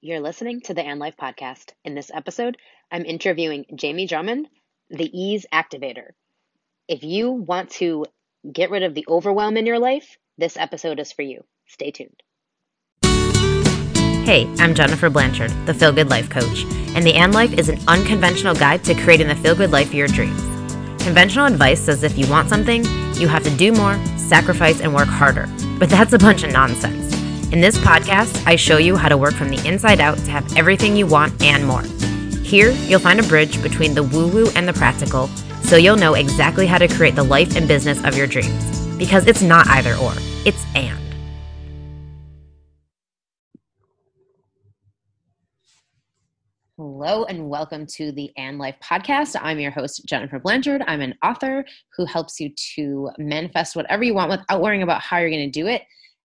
You're listening to the And Life podcast. In this episode, I'm interviewing Jaime Drummond, the Ease Activator. If you want to get rid of the overwhelm in your life, this episode is for you. Stay tuned. Hey, I'm Jennifer Blanchard, the Feel Good Life Coach, and the And Life is an unconventional guide to creating the feel good life of your dreams. Conventional advice says if you want something, you have to do more, sacrifice, and work harder. But that's a bunch of nonsense. In this podcast, I show you how to work from the inside out to have everything you want and more. Here, you'll find a bridge between the woo woo and the practical, so you'll know exactly how to create the life and business of your dreams. Because it's not either or, it's and. Hello and welcome to the And Life podcast. I'm your host, Jennifer Blanchard. I'm an author who helps you to manifest whatever you want without worrying about how you're going to do it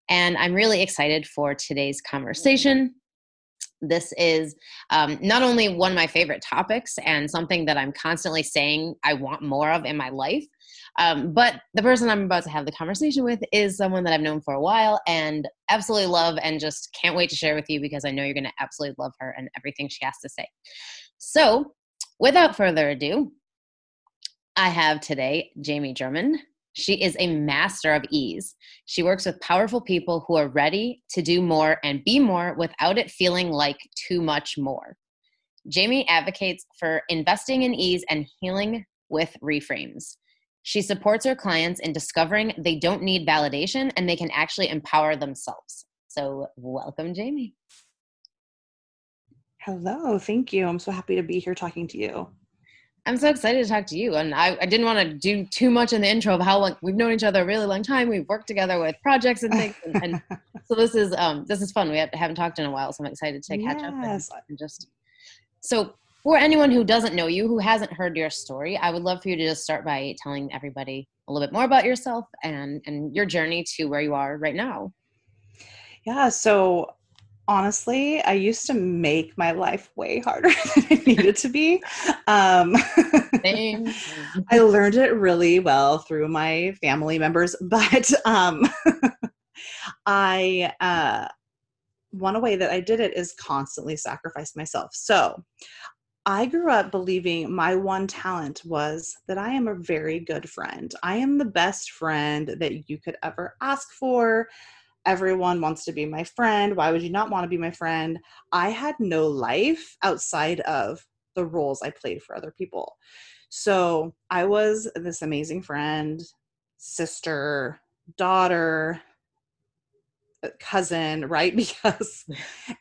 and I'm really excited for today's conversation. This is um, not only one of my favorite topics and something that I'm constantly saying I want more of in my life, um, but the person I'm about to have the conversation with is someone that I've known for a while and absolutely love and just can't wait to share with you because I know you're going to absolutely love her and everything she has to say. So, without further ado, I have today Jaime Drummond. She is a master of ease. She works with powerful people who are ready to do more and be more without it feeling like too much more. Jaime advocates for investing in ease and healing with reframes. She supports her clients in discovering they don't need validation and they can actually empower themselves. So, welcome, Jaime. Hello, thank you. I'm so happy to be here talking to you. I'm so excited to talk to you. And I, I didn't want to do too much in the intro of how long we've known each other a really long time. We've worked together with projects and things. And, and so this is um this is fun. We have, haven't talked in a while, so I'm excited to catch yes. up and, and just so for anyone who doesn't know you, who hasn't heard your story, I would love for you to just start by telling everybody a little bit more about yourself and and your journey to where you are right now. Yeah, so honestly, I used to make my life way harder than it needed to be. Um, I learned it really well through my family members, but um, I uh, one way that I did it is constantly sacrifice myself. So I grew up believing my one talent was that I am a very good friend. I am the best friend that you could ever ask for everyone wants to be my friend. Why would you not want to be my friend? I had no life outside of the roles I played for other people. So I was this amazing friend, sister, daughter, uh, cousin, right? Because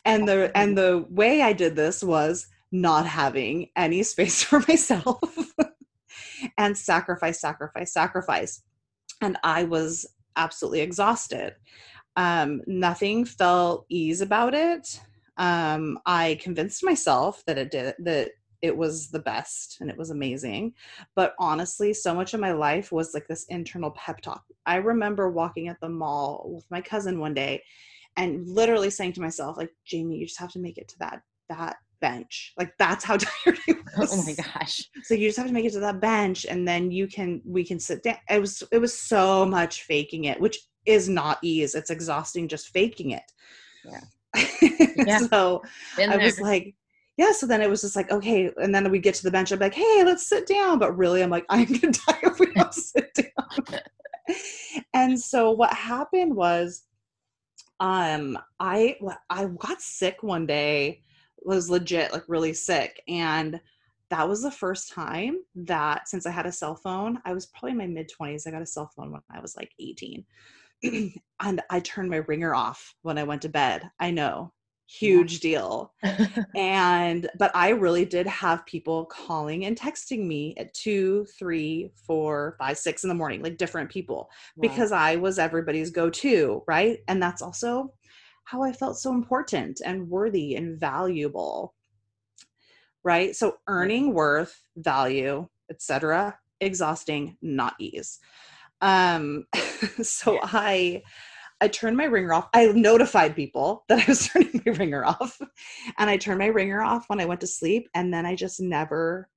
and the and the way I did this was not having any space for myself and sacrifice, sacrifice, sacrifice. And I was absolutely exhausted. Um, nothing felt ease about it. Um, I convinced myself that it did that it was the best and it was amazing. But honestly, so much of my life was like this internal pep talk. I remember walking at the mall with my cousin one day and literally saying to myself, like, Jaime, you just have to make it to that that bench. Like that's how tired I was. Oh my gosh. So you just have to make it to that bench and then you can we can sit down. It was it was so much faking it, which is not ease. It's exhausting just faking it. Yeah. yeah. so I was like, yeah. So then it was just like, okay. And then we get to the bench. I'm like, hey, let's sit down. But really, I'm like, I'm going to die if we don't sit down. and so what happened was, um, I I got sick one day. Was legit like really sick, and that was the first time that since I had a cell phone, I was probably in my mid 20s. I got a cell phone when I was like 18. and I turned my ringer off when I went to bed. I know, huge yeah. deal. and, but I really did have people calling and texting me at two, three, four, five, six in the morning, like different people, wow. because I was everybody's go to, right? And that's also how I felt so important and worthy and valuable. Right. So earning worth, value, etc., exhausting, not ease. Um, so I I turned my ringer off. I notified people that I was turning my ringer off. And I turned my ringer off when I went to sleep. And then I just never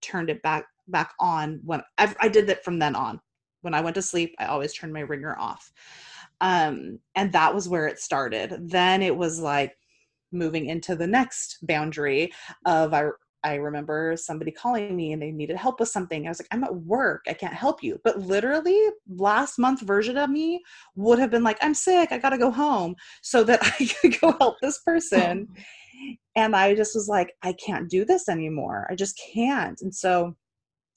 turned it back back on when I, I did that from then on. When I went to sleep, I always turned my ringer off. Um, and that was where it started. Then it was like moving into the next boundary of I I remember somebody calling me and they needed help with something. I was like, I'm at work. I can't help you. But literally, last month version of me would have been like, I'm sick. I got to go home so that I could go help this person. and I just was like, I can't do this anymore. I just can't. And so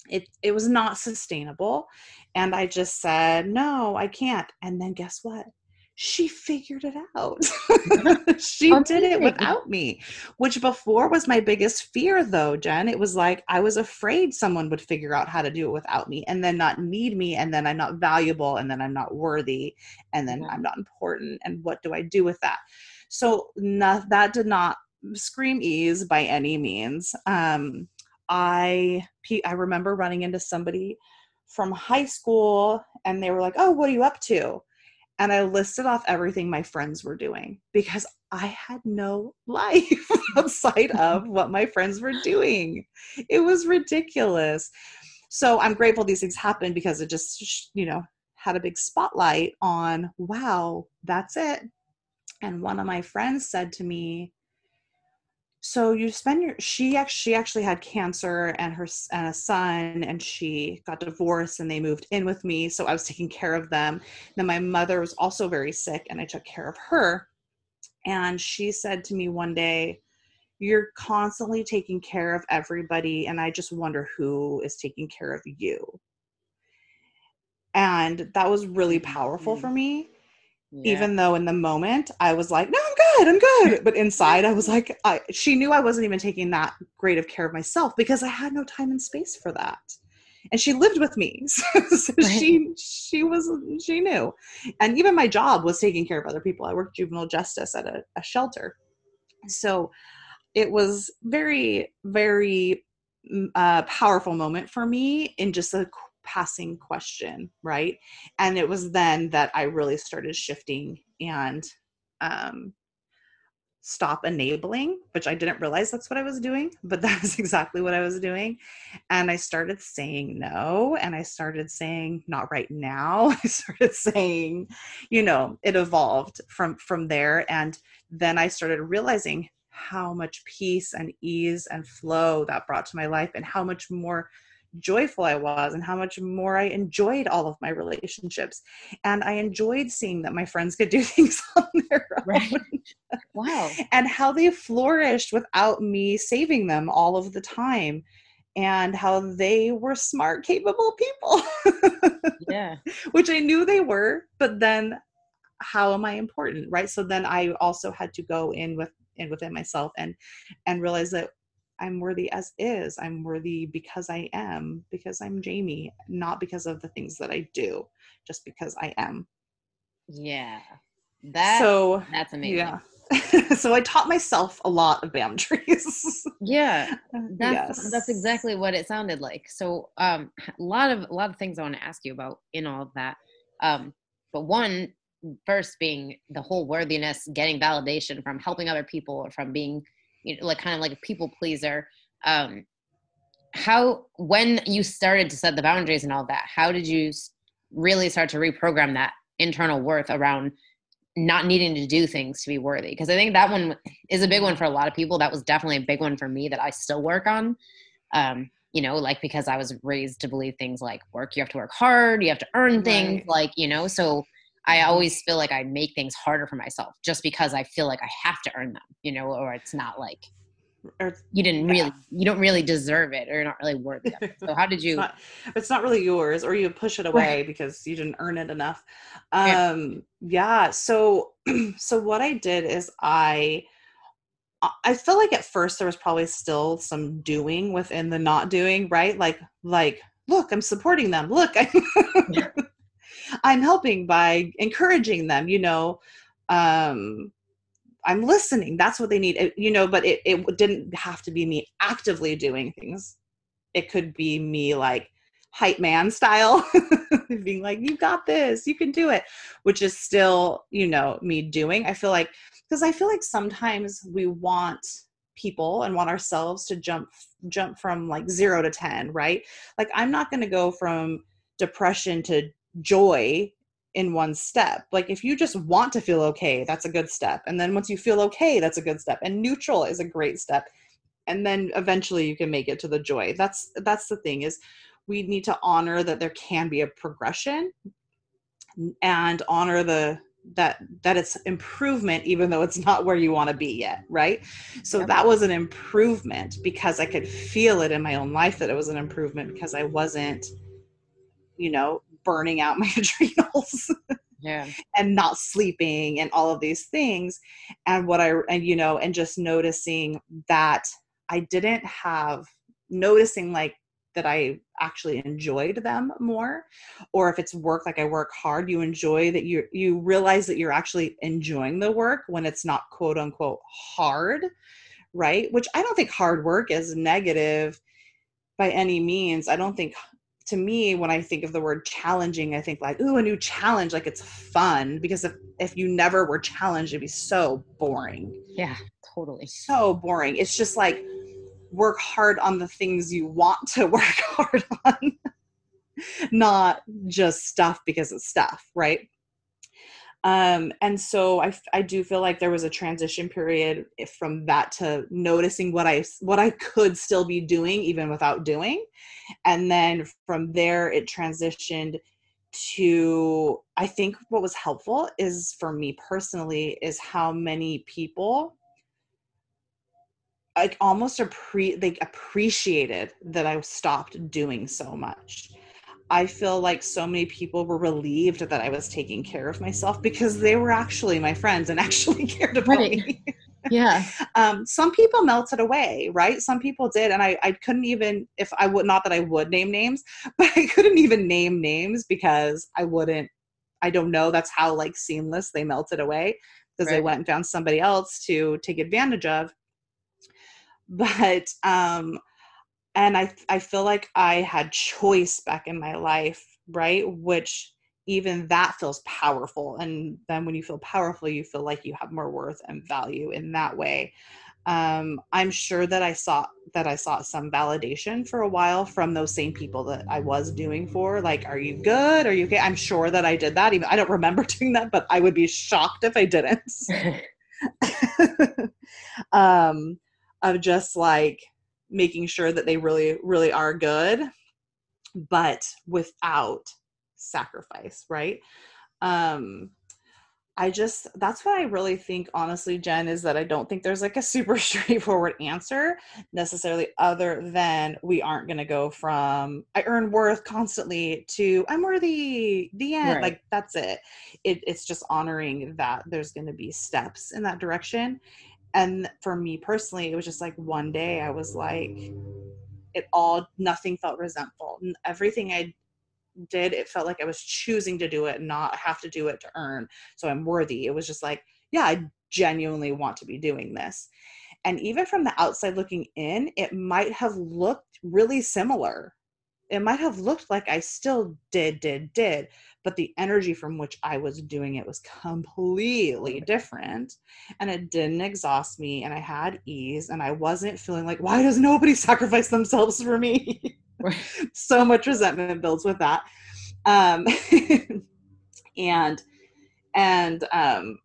it it was not sustainable. And I just said, no, I can't. And then guess what? She figured it out. she did it without me, which before was my biggest fear, though, Jen. It was like I was afraid someone would figure out how to do it without me and then not need me, and then I'm not valuable, and then I'm not worthy, and then I'm not important. And what do I do with that? So, not, that did not scream ease by any means. Um, I I remember running into somebody from high school, and they were like, "Oh, what are you up to?" And I listed off everything my friends were doing because I had no life outside of what my friends were doing. It was ridiculous. So I'm grateful these things happened because it just, you know, had a big spotlight on, wow, that's it. And one of my friends said to me, so you spend your she actually she actually had cancer and her and a son and she got divorced and they moved in with me so i was taking care of them. Then my mother was also very sick and i took care of her. And she said to me one day you're constantly taking care of everybody and i just wonder who is taking care of you. And that was really powerful for mm-hmm. me yeah. even though in the moment I was like, no, I'm good, I'm good. But inside I was like, I, she knew I wasn't even taking that great of care of myself because I had no time and space for that. And she lived with me. so right. she she was she knew. And even my job was taking care of other people. I worked juvenile justice at a, a shelter. So it was very, very mm, uh, powerful moment for me in just a passing question, right? And it was then that I really started shifting and um, stop enabling, which I didn't realize that's what I was doing, but that was exactly what I was doing. And I started saying no, and I started saying not right now. I started saying, you know, it evolved from from there, and then I started realizing how much peace and ease and flow that brought to my life and how much more joyful I was and how much more I enjoyed all of my relationships. And I enjoyed seeing that my friends could do things on their own. Right. Wow. and how they flourished without me saving them all of the time. And how they were smart, capable people. yeah. Which I knew they were, but then how am I important? Right. So then I also had to go in with in within myself and and realize that I'm worthy as is. I'm worthy because I am, because I'm Jaime, not because of the things that I do, just because I am. Yeah. That so that's amazing. Yeah. so I taught myself a lot of boundaries. yeah. That's yes. that's exactly what it sounded like. So um a lot of a lot of things I want to ask you about in all of that. Um but one first being the whole worthiness, getting validation from helping other people or from being you know, like kind of like a people pleaser. Um, how when you started to set the boundaries and all that, how did you really start to reprogram that internal worth around not needing to do things to be worthy? Because I think that one is a big one for a lot of people. That was definitely a big one for me that I still work on. Um, you know, like because I was raised to believe things like work, you have to work hard, you have to earn things, right. like, you know, so I always feel like I make things harder for myself just because I feel like I have to earn them, you know, or it's not like or, you didn't really you don't really deserve it or you're not really worthy of it. So how did you it's not, it's not really yours or you push it away right. because you didn't earn it enough. Um yeah, yeah so so what I did is I I feel like at first there was probably still some doing within the not doing, right? Like like look, I'm supporting them. Look, I'm I'm helping by encouraging them, you know, um, I'm listening. That's what they need, you know, but it, it didn't have to be me actively doing things. It could be me like hype man style, being like, you got this, you can do it, which is still, you know, me doing. I feel like, because I feel like sometimes we want people and want ourselves to jump jump from like 0 to 10 right like i'm not going to go from depression to joy in one step. Like if you just want to feel okay, that's a good step. And then once you feel okay, that's a good step. And neutral is a great step. And then eventually you can make it to the joy. That's that's the thing is we need to honor that there can be a progression and honor the that that it's improvement even though it's not where you want to be yet right so yep. that was an improvement because i could feel it in my own life that it was an improvement because i wasn't you know burning out my adrenals yeah. and not sleeping and all of these things. And what i and you know and just noticing that i didn't have noticing like that I actually enjoyed them more. Or if it's work like I work hard you enjoy that you you realize that you're actually enjoying the work when it's not quote unquote hard right? Which I don't think hard work is negative by any means. I don't think to me when I think of the word challenging I think like ooh a new challenge like it's fun because if if you never were challenged it'd be so boring. Yeah totally. So boring. It's just like work hard on the things you want to work hard on, not just stuff because it's stuff, right? Um, and so I, I do feel like there was a transition period from that to noticing what I what I could still be doing even without doing, and then from there it transitioned to I think what was helpful is for me personally is how many people like almost appre- they appreciated that I stopped doing so much. I feel like so many people were relieved that I was taking care of myself because they were actually my friends and actually cared about right. me. Yeah. um, some people melted away, right? Some people did, and I, I couldn't even if I would not that I would name names, but I couldn't even name names because I wouldn't. I don't know. That's how like seamless they melted away because right. they went and found somebody else to take advantage of but um and i i feel like i had choice back in my life right which even that feels powerful and then when you feel powerful you feel like you have more worth and value in that way. Um, i'm sure that i saw that i saw some validation for a while from those same people that i was doing for like are you good? Are you okay? I'm sure that i did that even i don't remember doing that but i would be shocked if i didn't. Um of just like making sure that they really really are good but without sacrifice right um i just that's what i really think honestly jen is that i don't think there's like a super straightforward answer necessarily other than we aren't going to go from i earn worth constantly to i'm worthy the end right. like that's it. it it's just honoring that there's going to be steps in that direction and for me personally it was just like one day i was like it all nothing felt resentful. And everything i did it felt like i was choosing to do it not have to do it to earn. So i'm worthy. It was just like yeah i genuinely want to be doing this. And even from the outside looking in it might have looked really similar. It might have looked like i still did did did but the energy from which I was doing it was completely different. And it didn't exhaust me, and I had ease, and I wasn't feeling like, why does nobody sacrifice themselves for me? so much resentment builds with that. Um, and, and, um,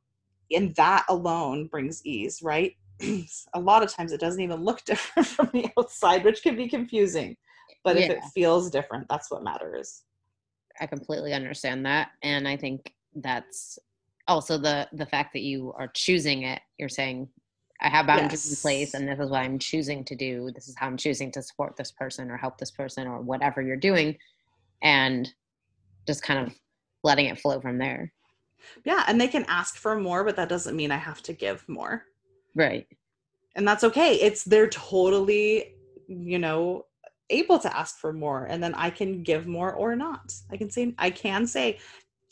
and that alone brings ease, right? a lot of times it doesn't even look different from the outside, which can be confusing. But yeah. if it feels different, that's what matters. I completely understand that, and I think that's also the the fact that you are choosing it. You're saying, I have boundaries yes. in place, and this is what I'm choosing to do. This is how I'm choosing to support this person or help this person or whatever you're doing, and just kind of letting it flow from there. Yeah, and they can ask for more, but that doesn't mean I have to give more. Right. And that's okay. It's they're totally, you know, able to ask for more and then i can give more or not. I can say i can say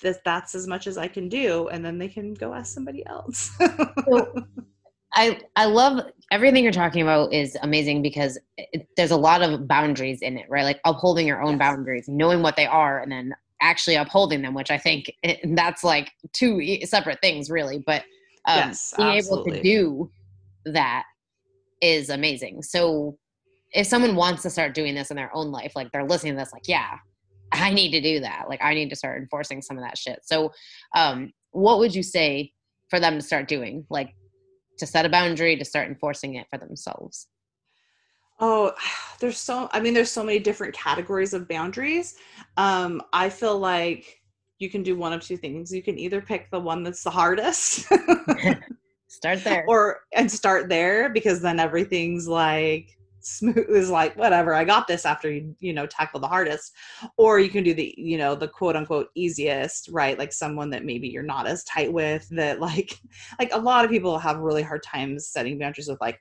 that that's as much as i can do and then they can go ask somebody else. So, i i love everything you're talking about is amazing because it, there's a lot of boundaries in it right? Like upholding your own yes. boundaries knowing what they are and then actually upholding them which i think it, that's like two separate things really. But um, yes, being absolutely. able to do that is amazing. So if someone wants to start doing this in their own life, like they're listening to this, like, yeah, I need to do that. Like I need to start enforcing some of that shit. So, um, what would you say for them to start doing? Like to set a boundary, to start enforcing it for themselves? Oh, there's so I mean there's so many different categories of boundaries. Um I feel like you can do one of two things. You can either pick the one that's the hardest. start there. Or and start there because then everything's like smooth is like whatever i got this after you you know tackle the hardest. Or you can do the you know the quote unquote easiest right? Like someone that maybe you're not as tight with that like like a lot of people have really hard times setting boundaries with like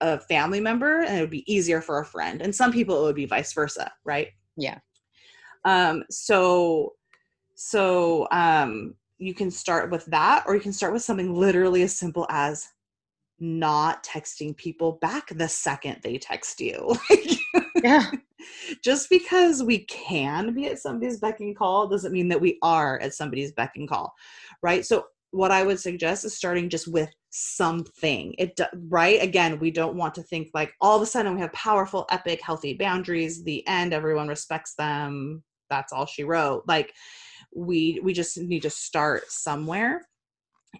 a family member and it would be easier for a friend. And some people it would be vice versa right? Yeah. Um so so um you can start with that or you can start with something literally as simple as not texting people back the second they text you. yeah. Just because we can be at somebody's beck and call doesn't mean that we are at somebody's beck and call, right? So what I would suggest is starting just with something. It right again, we don't want to think like all of a sudden we have powerful, epic, healthy boundaries. The end, everyone respects them. That's all she wrote. Like we we just need to start somewhere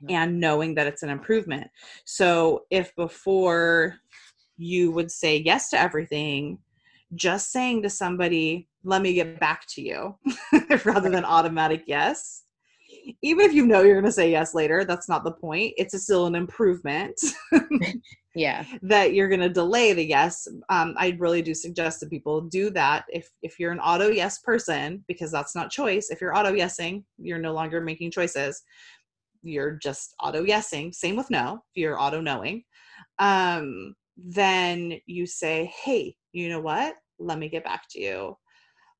and knowing that it's an improvement. So if before you would say yes to everything, just saying to somebody, let me get back to you, rather than automatic yes. Even if you know you're going to say yes later, that's not the point. It's still an improvement. yeah. That you're going to delay the yes. Um, I really do suggest that people do that. If if you're an auto yes person, because that's not choice. If you're auto yesing, you're no longer making choices you're just auto yesing same with no if you're auto knowing um, then you say hey you know what? Let me get back to you.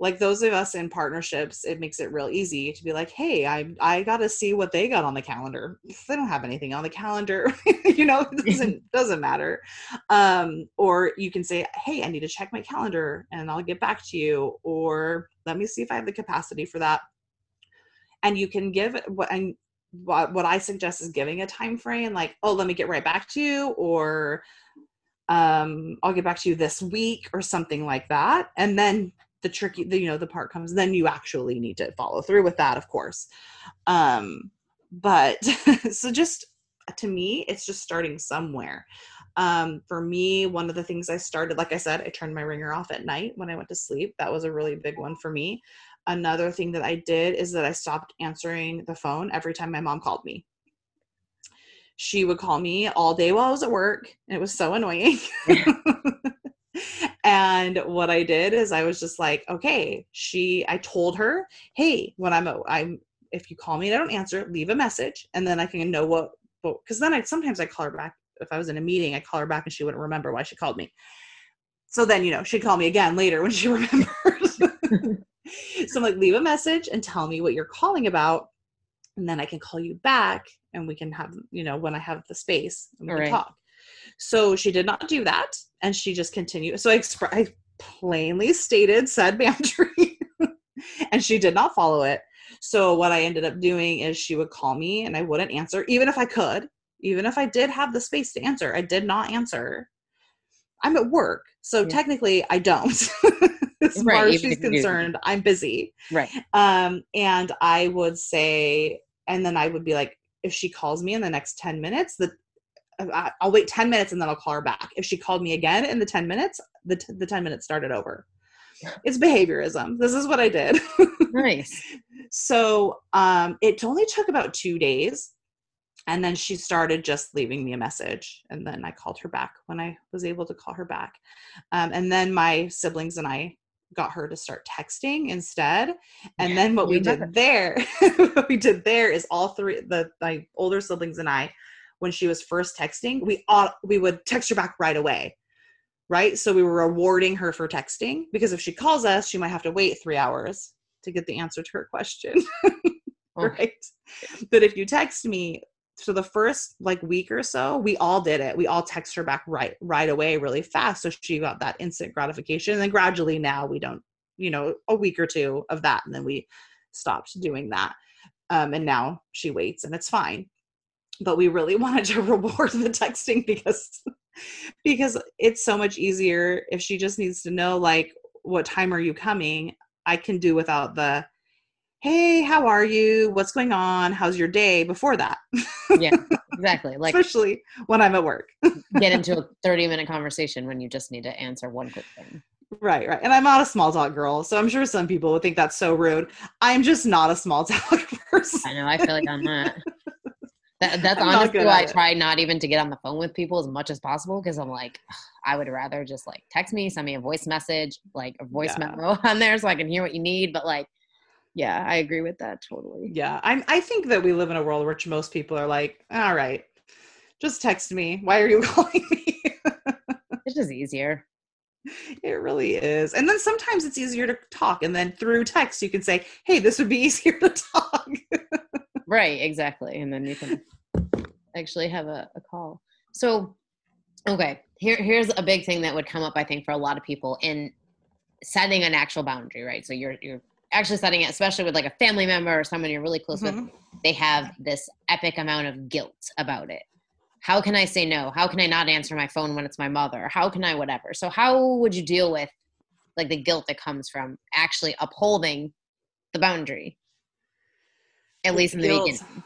Like those of us in partnerships it makes it real easy to be like hey i i got to see what they got on the calendar. If they don't have anything on the calendar you know it doesn't doesn't matter. Um or you can say hey i need to check my calendar and i'll get back to you or let me see if i have the capacity for that. And you can give what and what, what I suggest is giving a time frame like, oh, let me get right back to you, or um, I'll get back to you this week, or something like that. And then the tricky, the, you know, the part comes, then you actually need to follow through with that, of course. Um, but so just to me, it's just starting somewhere. Um, for me, one of the things I started, like I said, I turned my ringer off at night when I went to sleep. That was a really big one for me another thing that I did is that I stopped answering the phone every time my mom called me. She would call me all day while I was at work. And it was so annoying. and what I did is I was just like, okay, she I told her, hey, when I'm I'm if you call me and I don't answer, leave a message and then I can know what because then I sometimes I call her back if I was in a meeting, I call her back and she wouldn't remember why she called me. So then, you know, she'd call me again later when she remembers so I'm like, leave a message and tell me what you're calling about. And then I can call you back and we can have, you know, when I have the space, we can talk. So she did not do that. And she just continued. So I, exp- I plainly stated said boundary and she did not follow it. So what I ended up doing is she would call me and I wouldn't answer, even if I could, even if I did have the space to answer. I did not answer. I'm at work. So yeah. technically I don't. as right, far as she's concerned, I'm busy. Right. Um, and I would say, and then I would be like, if she calls me in the next 10 minutes, the I'll wait 10 minutes and then I'll call her back. If she called me again in the 10 minutes, the, t- the 10 minutes started over. It's behaviorism. This is what I did. nice. So um, it only took about two days. And then she started just leaving me a message. And then I called her back when I was able to call her back. Um, and then my siblings and I got her to start texting instead. And then what we did there, what we did there is all three the my older siblings and I, when she was first texting, we all we would text her back right away. Right. So we were rewarding her for texting because if she calls us, she might have to wait three hours to get the answer to her question. right. But if you text me, so the first like week or so we all did it. We all text her back right right away really fast. So she got that instant gratification. And then gradually now we don't you know a week or two of that and then we stopped doing that. Um, and now she waits and it's fine. But we really wanted to reward the texting because because it's so much easier. If she just needs to know like what time are you coming? I can do without the hey, how are you? What's going on? How's your day? Before that. yeah, exactly. Like especially when I'm at work. get into a 30 minute conversation when you just need to answer one quick thing. Right, right. And I'm not a small talk girl, so I'm sure some people would think that's so rude. I'm just not a small talk person. I know, I feel like I'm not. That, that's I'm honestly why I try not even to get on the phone with people as much as possible because I'm like, I would rather just like text me, send me a voice message, like a voice yeah. memo on there so I can hear what you need. But like, yeah, I agree with that totally. Yeah, I'm. I think that we live in a world which most people are like, all right, just text me. Why are you calling me? it's just easier. It really is. And then sometimes it's easier to talk. And then through text, you can say, hey, this would be easier to talk. right, exactly. And then you can actually have a, a call. So, okay, here, here's a big thing that would come up, I think, for a lot of people in setting an actual boundary, right? So you're, you're actually setting it, especially with like a family member or someone you're really close mm-hmm. with, they have this epic amount of guilt about it. How can I say no? How can I not answer my phone when it's my mother? How can I whatever? So how would you deal with like the guilt that comes from actually upholding the boundary? At the least in guilt, the beginning.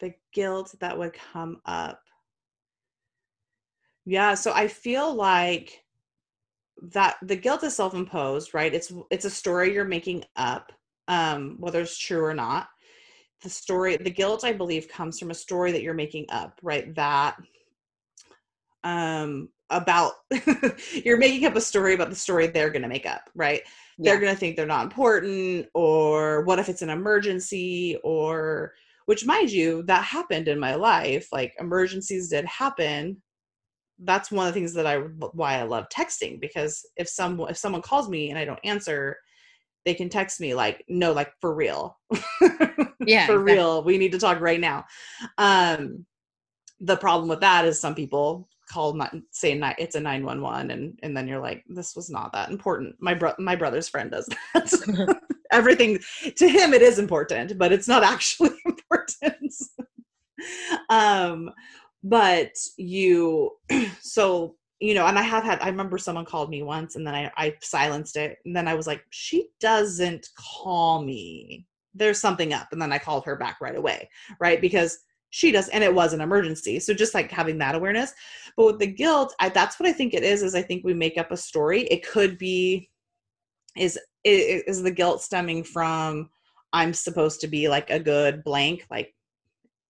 The guilt that would come up. Yeah, so I feel like that the guilt is self-imposed right? It's it's a story you're making up um whether it's true or not. The story the guilt i believe comes from a story that you're making up right? That um about you're making up a story about the story they're going to make up right? Yeah. they're going to think they're not important or what if it's an emergency or which mind you that happened in my life. Like emergencies did happen that's one of the things that I why I love texting because if some if someone calls me and I don't answer, they can text me like no like for real. yeah. for exactly. real. We need to talk right now. Um the problem with that is some people call not say it's a 911 and and then you're like this was not that important. My bro- my brother's friend does that. Everything to him it is important, but it's not actually important. um but you so you know and i have had i remember someone called me once and then I, I silenced it and then i was like she doesn't call me. There's something up. And then i called her back right away right? Because she does and it was an emergency. So just like having that awareness. But with the guilt I, that's what i think it is is i think we make up a story. It could be is is the guilt stemming from i'm supposed to be like a good blank like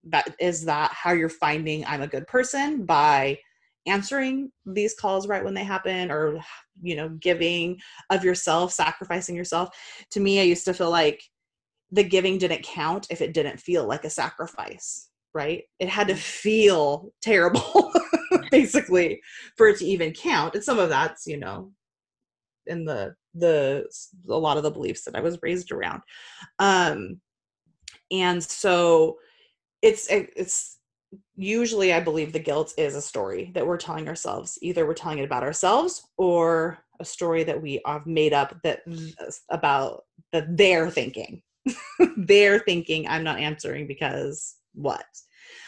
that is that how you're finding i'm a good person by answering these calls right when they happen or you know giving of yourself sacrificing yourself. To me i used to feel like the giving didn't count if it didn't feel like a sacrifice right? It had to mm. feel terrible basically for it to even count. And some of that's you know in the the a lot of the beliefs that i was raised around. Um and so it's eh, it's usually i believe the guilt is a story that we're telling ourselves. Either we're telling it about ourselves or a story that we have made up that about that they're thinking. They're thinking i'm not answering because what?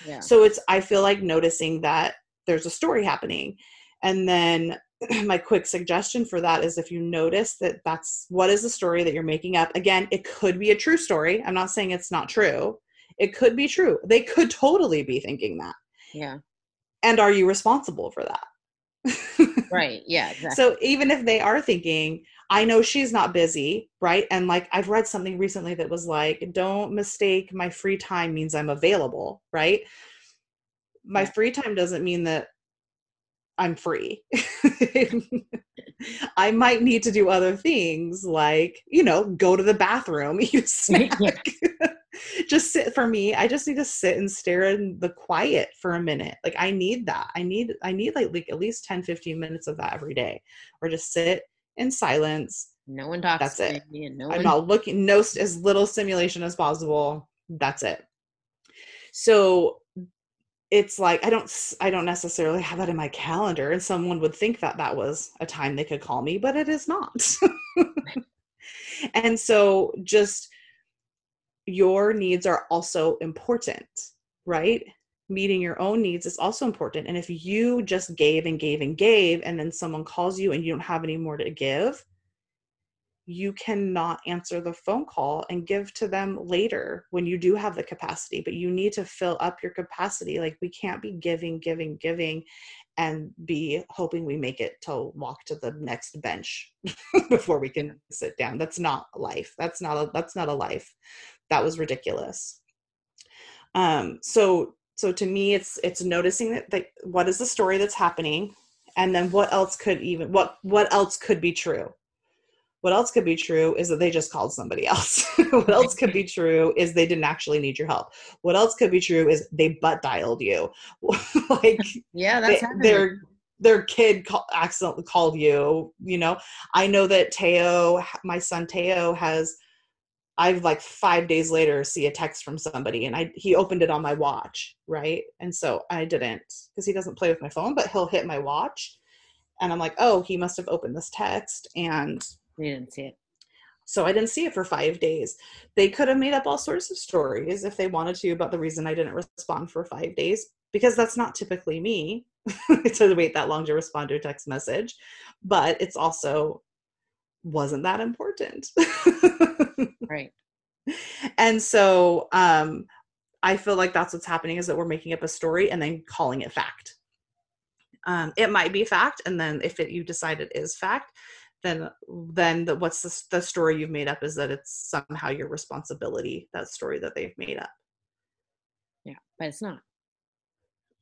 Yeah. so it's i feel like noticing that there's a story happening. And then my quick suggestion for that is if you notice that that's what is the story that you're making up? Again it could be a true story. I'm not saying it's not true it could be true. They could totally be thinking that. Yeah. And are you responsible for that? right. Yeah. Exactly. So even if they are thinking, I know she's not busy, right? And like I've read something recently that was like, don't mistake my free time means I'm available, right? My free time doesn't mean that I'm free. I might need to do other things like, you know, go to the bathroom, eat a snack. Yeah just sit for me i just need to sit and stare in the quiet for a minute. Like i need that. I need i need like, like at least 10 15 minutes of that every day or just sit in silence. No one talks that's it. no i'm one... not looking no as little stimulation as possible. That's it. So it's like i don't i don't necessarily have that in my calendar and someone would think that that was a time they could call me but it is not. And so just your needs are also important, right? Meeting your own needs is also important. And if you just gave and gave and gave, and then someone calls you and you don't have any more to give, you cannot answer the phone call and give to them later when you do have the capacity. But you need to fill up your capacity. Like we can't be giving giving giving and be hoping we make it to walk to the next bench before we can sit down. That's not life. That's not a that's not a life that was ridiculous um so so to me it's it's noticing that, what is the story that's happening and then what else could even what what else could be true what else could be true is that they just called somebody else. what else could be true is they didn't actually need your help. What else could be true is they butt dialed you. like yeah, that's they, their their kid call, accidentally called you. You know, I know that Teo, my son Teo, has. I've like five days later see a text from somebody, and I he opened it on my watch, right? And so I didn't because he doesn't play with my phone, but he'll hit my watch, and I'm like, oh, he must have opened this text, and you didn't see it. So I didn't see it for five days. They could have made up all sorts of stories if they wanted to about the reason I didn't respond for five days, because that's not typically me to wait that long to respond to a text message. But it's also wasn't that important. right. And so um I feel like that's what's happening is that we're making up a story and then calling it fact. Um, it might be fact, and then if it, you decide it is fact, then then the, what's the, the story you've made up is that it's somehow your responsibility that story that they've made up yeah but it's not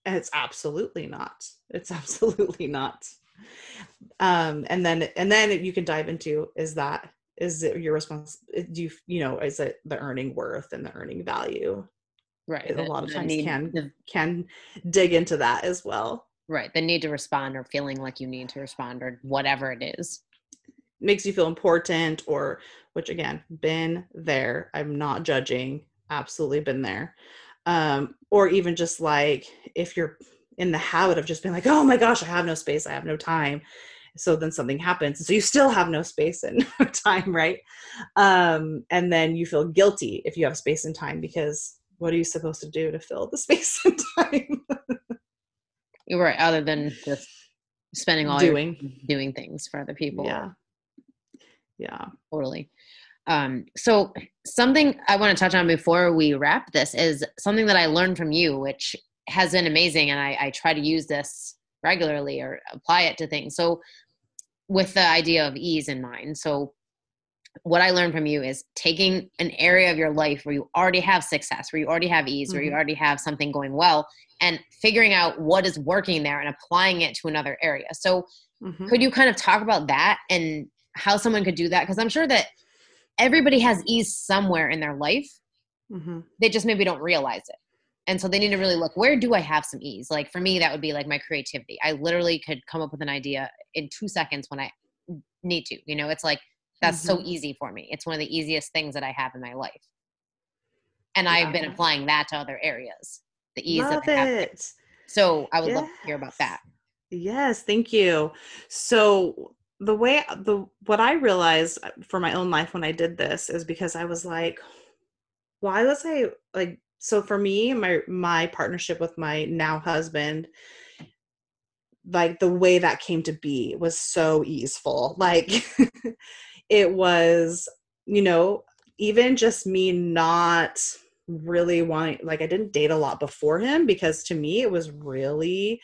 and it's absolutely not it's absolutely not um and then and then you can dive into is that is it your response do you you know is it the earning worth and the earning value? Right a lot of times can the, can dig into that as well. Right the need to respond or feeling like you need to respond or whatever it is. Makes you feel important or which again been there i'm not judging absolutely been there. Um or even just like if you're in the habit of just being like oh my gosh i have no space i have no time so then something happens. So you still have no space and no time right? Um and then you feel guilty if you have space and time because what are you supposed to do to fill the space and time? You're right other than just spending all doing. doing things for other people. Yeah. Yeah. Totally. Um, so something i want to touch on before we wrap this is something that i learned from you which has been amazing and I, I try to use this regularly or apply it to things so with the idea of ease in mind so what I learned from you is taking an area of your life where you already have success, where you already have ease, mm-hmm. where you mm-hmm. already have something going well, and figuring out what is working there and applying it to another area. So, mm-hmm. could you kind of talk about that and how someone could do that because i'm sure that everybody has ease somewhere in their life mm-hmm. they just maybe don't realize it and so they need to really look where do i have some ease like for me that would be like my creativity i literally could come up with an idea in two seconds when i need to you know it's like that's mm-hmm. so easy for me it's one of the easiest things that i have in my life and yeah. i've been applying that to other areas the ease love of it. so i would yes. love to hear about that yes thank you so the way the what I realized uh, for my own life when I did this is because I was like, why was I like so for me, my my partnership with my now husband, like the way that came to be was so easeful. Like it was, you know, even just me not really wanting like I didn't date a lot before him because to me it was really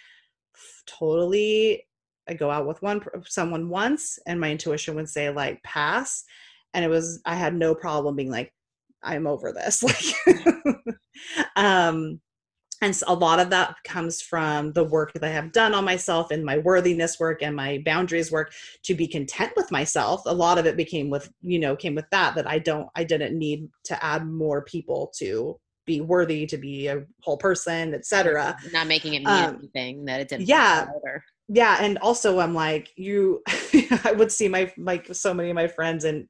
totally I go out with one someone once and my intuition would say like pass and it was I had no problem being like I'm over this like um and a lot of that comes from the work that I have done on myself and my worthiness work and my boundaries work to be content with myself. A lot of it became with, you know, came with that, that I don't, I didn't need to add more people to be worthy, to be a whole person, etc. Not making it mean um, anything that it didn't. Yeah yeah and also i'm like you i would see my like so many of my friends and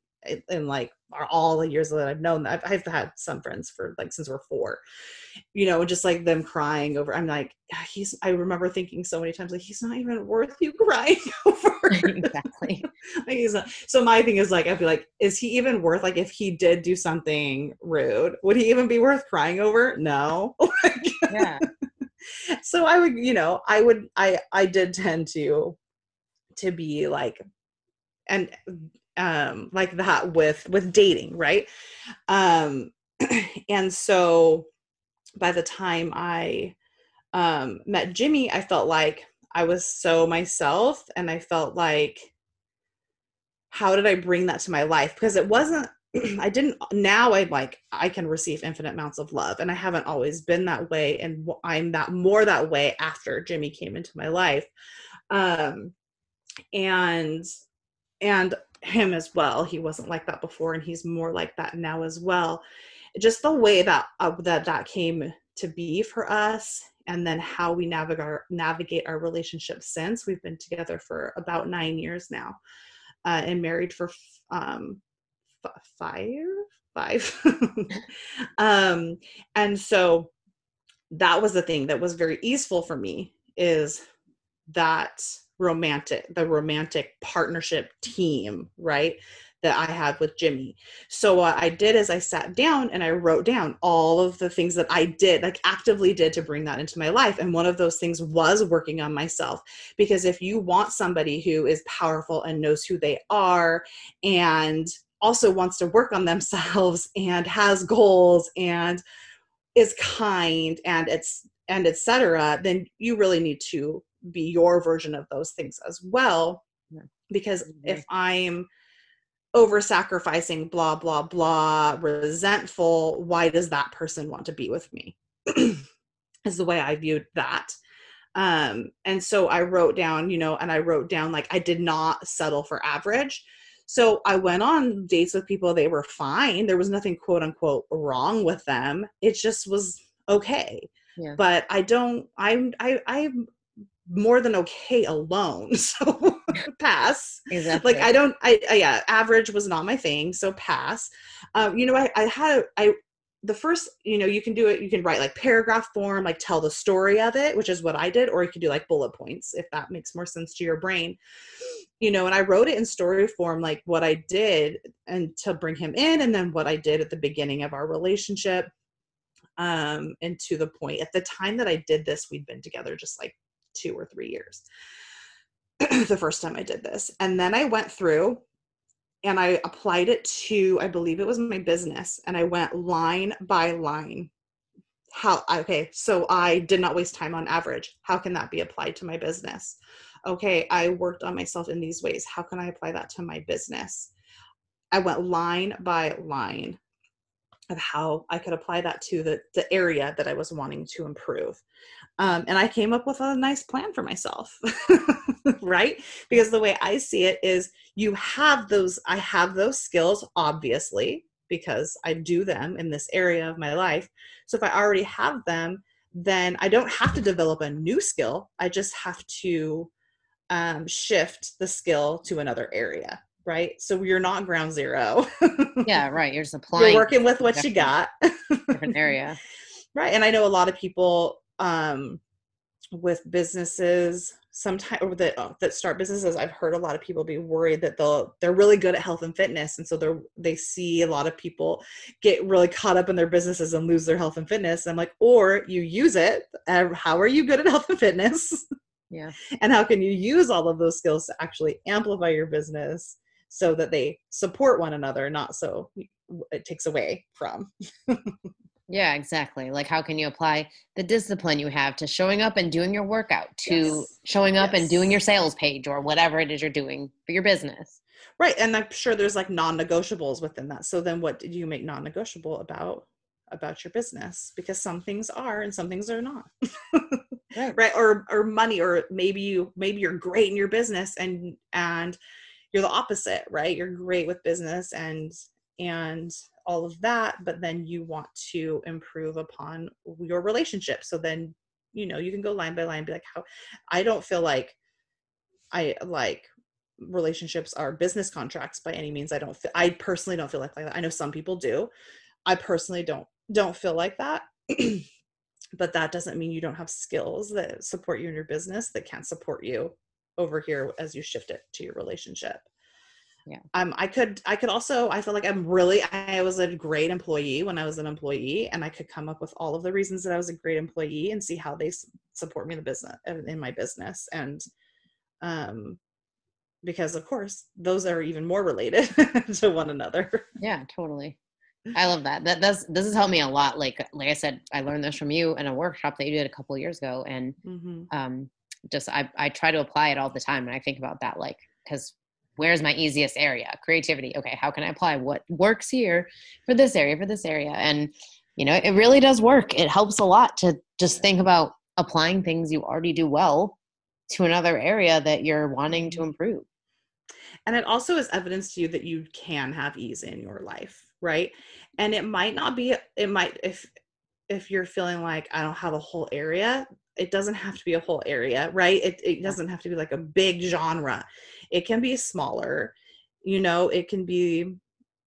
and like all the years that i've known I've, I've had some friends for like since we're four you know just like them crying over i'm like ah, he's i remember thinking so many times like he's not even worth you crying over. Exactly. Like he's not. so my thing is like i'd be like is he even worth like if he did do something rude would he even be worth crying over? No. Yeah. so I would, you know, I would, I, I did tend to, to be like, and um like that with with dating right? Um and so by the time i um met jimmy i felt like i was so myself and i felt like how did i bring that to my life? Because it wasn't I didn't now I'm like I can receive infinite amounts of love and I haven't always been that way and I'm that more that way after Jimmy came into my life. Um and and him as well. He wasn't like that before and he's more like that now as well. Just the way that uh, that that came to be for us and then how we navigate our, navigate our relationship since. We've been together for about 9 years now uh, and married for um five five. Um and so that was the thing that was very easeful for me is that romantic the romantic partnership team right that I had with Jimmy. So what I did is I sat down and I wrote down all of the things that I did, like actively did to bring that into my life. And one of those things was working on myself. Because if you want somebody who is powerful and knows who they are and also wants to work on themselves and has goals and is kind and it's and etc then you really need to be your version of those things as well because mm-hmm. if i'm over sacrificing blah blah blah resentful why does that person want to be with me is the way i viewed that um and so i wrote down you know and i wrote down like i did not settle for average so I went on dates with people, they were fine. There was nothing quote unquote wrong with them. It just was okay. Yeah. But I don't I'm I I'm more than okay alone. So pass. Exactly. Like I don't I, I, yeah, average was not my thing. So pass. Um, you know, I, I had I the first you know you can do it you can write like paragraph form like tell the story of it which is what i did or you could do like bullet points if that makes more sense to your brain you know and i wrote it in story form like what i did and to bring him in and then what i did at the beginning of our relationship um and to the point at the time that i did this we'd been together just like two or three years the first time i did this and then i went through and I applied it to, I believe it was my business, and I went line by line. How, okay, so I did not waste time on average. How can that be applied to my business? Okay, I worked on myself in these ways. How can I apply that to my business? I went line by line of how I could apply that to the, the area that I was wanting to improve. Um, and I came up with a nice plan for myself, right? Because the way I see it is you have those, I have those skills, obviously, because I do them in this area of my life. So if I already have them, then I don't have to develop a new skill. I just have to um, shift the skill to another area, right? So you're not ground zero. yeah, right. You're just applying. You're working with what you got. different area. Right. And I know a lot of people um, with businesses sometimes that uh, that start businesses i've heard a lot of people be worried that they'll they're really good at health and fitness and so they're they see a lot of people get really caught up in their businesses and lose their health and fitness i'm like or you use it how are you good at health and fitness yeah and how can you use all of those skills to actually amplify your business so that they support one another not so it takes away from Yeah, exactly. Like, how can you apply the discipline you have to showing up and doing your workout, to yes. showing up yes. and doing your sales page or whatever it is you're doing for your business? Right. And I'm sure there's like non negotiables within that. So then what did you make non negotiable about? about your business because some things are and some things are not right. right or or money or maybe you maybe you're great in your business and and you're the opposite right? You're great with business and and all of that but then you want to improve upon your relationship. So then you know you can go line by line be like how i don't feel like i like relationships are business contracts by any means. I don't feel i personally don't feel like, like that. I know some people do. I personally don't don't feel like that. But that doesn't mean you don't have skills that support you in your business that can't support you over here as you shift it to your relationship yeah um i could i could also i feel like i'm really i was a great employee when i was an employee and i could come up with all of the reasons that i was a great employee and see how they support me in the business in my business and um because of course those are even more related to one another. Yeah, totally. I love that. That does this has helped me a lot. Like like I said, I learned this from you in a workshop that you did a couple years ago, and mm-hmm. um, just I I try to apply it all the time, and I think about that like because where's my easiest area? Creativity. Okay, how can I apply what works here for this area for this area? And you know, it really does work. It helps a lot to just think about applying things you already do well to another area that you're wanting to improve. And it also is evidence to you that you can have ease in your life, right? And it might not be, it might, if, if you're feeling like I don't have a whole area, it doesn't have to be a whole area, right? It, it doesn't have to be like a big genre. It can be smaller. You know, it can be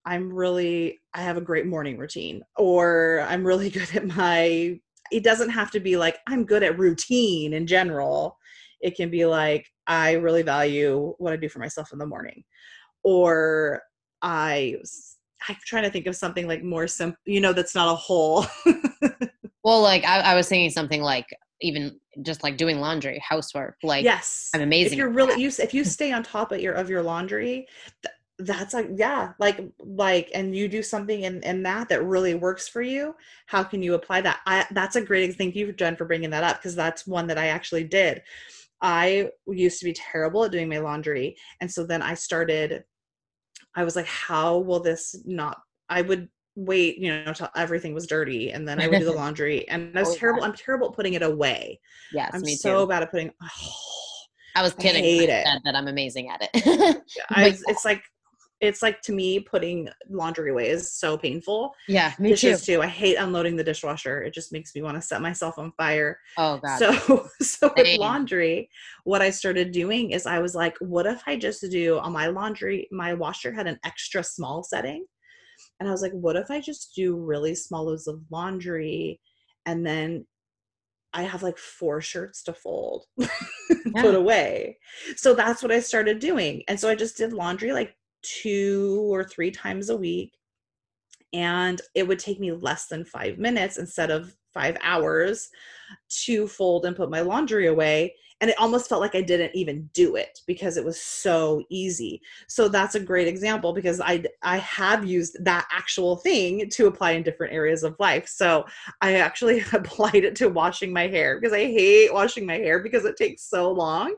I'm really I have a great morning routine or I'm really good at my it doesn't have to be like I'm good at routine in general. It can be like I really value what I do for myself in the morning. Or I I'm trying to think of something like more simple, you know, that's not a whole. well, like I, I was thinking something like even just like doing laundry, housework. Like yes, I'm amazing. If you're really you if you stay on top of your of your laundry, that's like yeah like like and you do something in in that that really works for you how can you apply that i that's a great thank you jen for bringing that up because that's one that i actually did i used to be terrible at doing my laundry and so then i started i was like how will this not i would wait you know until everything was dirty and then i would do the laundry and i was oh, terrible i'm terrible at putting it away yes i'm me so too. bad at putting oh, I was kidding. I hate it. that I'm amazing at it. I, it's like it's like to me putting laundry away is so painful. Yeah, me Dishes too. too. I hate unloading the dishwasher. It just makes me want to set myself on fire. Oh god. So so with laundry, what I started doing is I was like, what if I just do on my laundry, my washer had an extra small setting. And I was like, what if I just do really small loads of laundry and then I have like four shirts to fold, yeah. put away. So that's what I started doing. And so I just did laundry like two or three times a week. And it would take me less than five minutes instead of five hours to fold and put my laundry away. And it almost felt like I didn't even do it because it was so easy. So that's a great example because I I have used that actual thing to apply in different areas of life. So I actually applied it to washing my hair because I hate washing my hair because it takes so long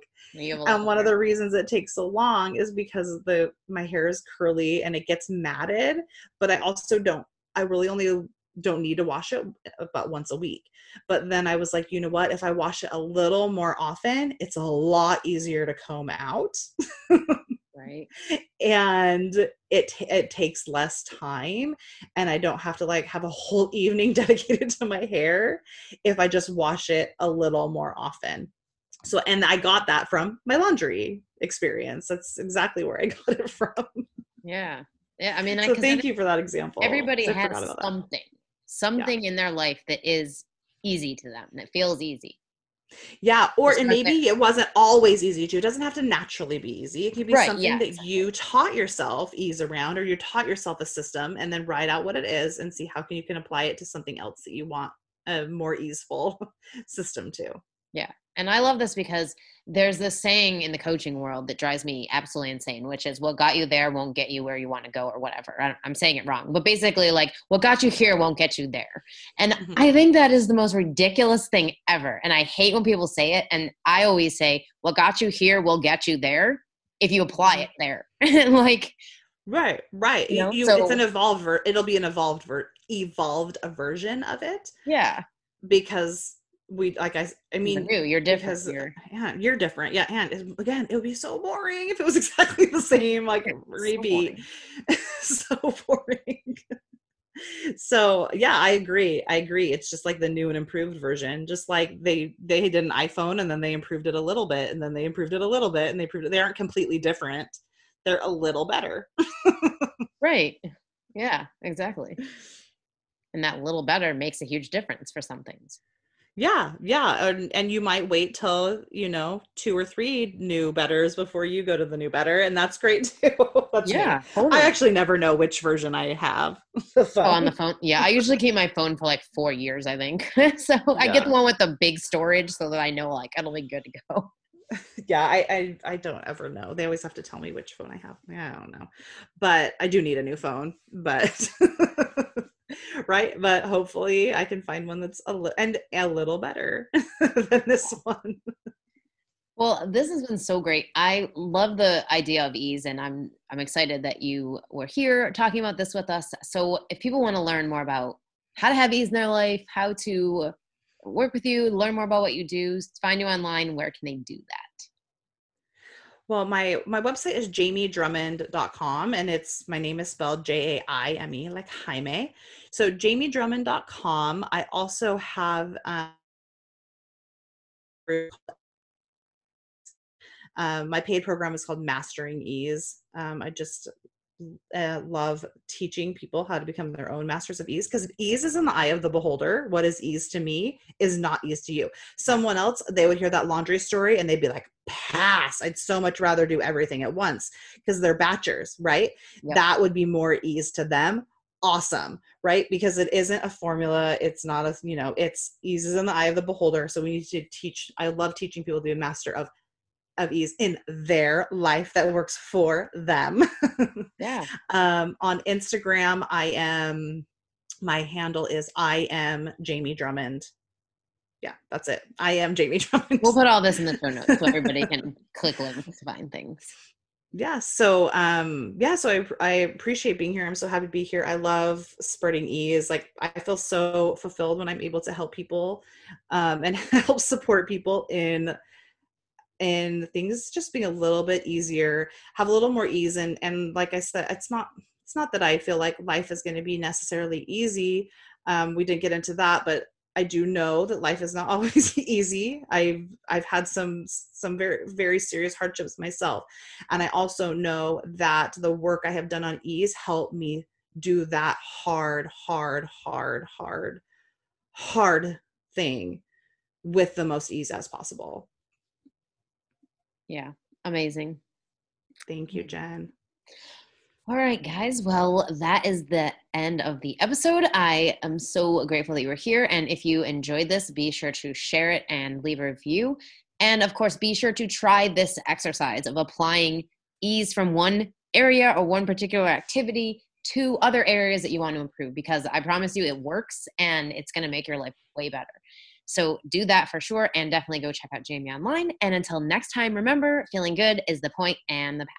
and one of the reasons it takes so long is because the my hair is curly and it gets matted but i also don't i really only don't need to wash it uh, about once a week. But then i was like you know what? If i wash it a little more often it's a lot easier to comb out. Right. And it it takes less time and i don't have to like have a whole evening dedicated to my hair if i just wash it a little more often. So and i got that from my laundry experience. That's exactly where i got it from. Yeah. Yeah i mean so I, thank you for that example. Everybody has something something yeah. in their life that is easy to them that feels easy. Yeah or and maybe it wasn't always easy to it doesn't have to naturally be easy. It can be right, something yeah, that exactly. you taught yourself ease around or you taught yourself a system and then write out what it is and see how can you can apply it to something else that you want a more easeful system to. Yeah and I love this because there's this saying in the coaching world that drives me absolutely insane, which is what got you there won't get you where you want to go or whatever. I'm saying it wrong, but basically, like, what got you here won't get you there. And mm-hmm. I think that is the most ridiculous thing ever. And I hate when people say it. And I always say, what got you here will get you there if you apply it there. like, right, right. You know? you, so, it's an evolved, ver- it'll be an evolved, ver- evolved a version of it. Yeah. Because we like I I mean new. You're different. Because, you're. Yeah, you're different. Yeah, and again, it would be so boring if it was exactly the same, like repeat. So boring. so boring. so yeah, I agree. I agree. It's just like the new and improved version. Just like they they did an iPhone and then they improved it a little bit, and then they improved it a little bit, and they improved it. They aren't completely different. They're a little better. right. Yeah. Exactly. And that little better makes a huge difference for some things yeah yeah and, and you might wait till you know two or three new betters before you go to the new better and that's great too that's yeah totally. i actually never know which version i have oh, on the phone yeah i usually keep my phone for like four years i think so yeah. i get the one with the big storage so that i know like it'll be good to go yeah, I, I I don't ever know. They always have to tell me which phone I have. I don't know, but I do need a new phone. But right, but hopefully I can find one that's a li- and a little better than this one. Well, this has been so great. I love the idea of ease, and I'm I'm excited that you were here talking about this with us. So, if people want to learn more about how to have ease in their life, how to work with you, learn more about what you do, find you online, where can they do that? Well, my my website is jaimedrummond.com and it's my name is spelled J A I M E like Jaime. So jaimedrummond.com. I also have um, um, my paid program is called Mastering Ease. Um, I just uh, love teaching people how to become their own masters of ease because ease is in the eye of the beholder. What is ease to me is not ease to you. Someone else, they would hear that laundry story and they'd be like, pass. I'd so much rather do everything at once because they're batchers, right? Yep. That would be more ease to them. Awesome, right? Because it isn't a formula. It's not a, you know, it's ease is in the eye of the beholder. So we need to teach. I love teaching people to be a master of of ease in their life that works for them. yeah. Um, on Instagram, I am, my handle is I am Jaime Drummond. Yeah, that's it. I am Jaime Drummond. We'll put all this in the show notes so everybody can click links to find things. Yeah. So, um, yeah. So I, I appreciate being here. I'm so happy to be here. I love spreading ease. Like I feel so fulfilled when I'm able to help people, um, and help support people in and things just being a little bit easier have a little more ease and and like i said it's not it's not that i feel like life is going to be necessarily easy um, we didn't get into that but i do know that life is not always easy. I've i've had some some very very serious hardships myself and i also know that the work i have done on ease helped me do that hard hard hard hard hard thing with the most ease as possible yeah, amazing. Thank you, Jen. All right, guys. Well, that is the end of the episode. I am so grateful that you were here. And if you enjoyed this, be sure to share it and leave a review. And of course, be sure to try this exercise of applying ease from one area or one particular activity to other areas that you want to improve because I promise you it works and it's going to make your life way better. So do that for sure and definitely go check out Jaime online. And until next time, remember feeling good is the point and the path.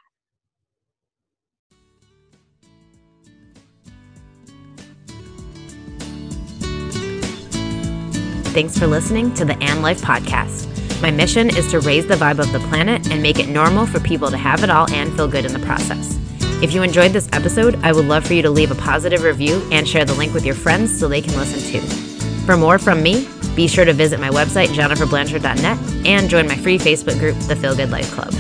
Thanks for listening to the And Life Podcast. My mission is to raise the vibe of the planet and make it normal for people to have it all and feel good in the process. If you enjoyed this episode, I would love for you to leave a positive review and share the link with your friends so they can listen too. For more from me, be sure to visit my website, jenniferblanchard.net, and join my free Facebook group, the Feel Good Life Club.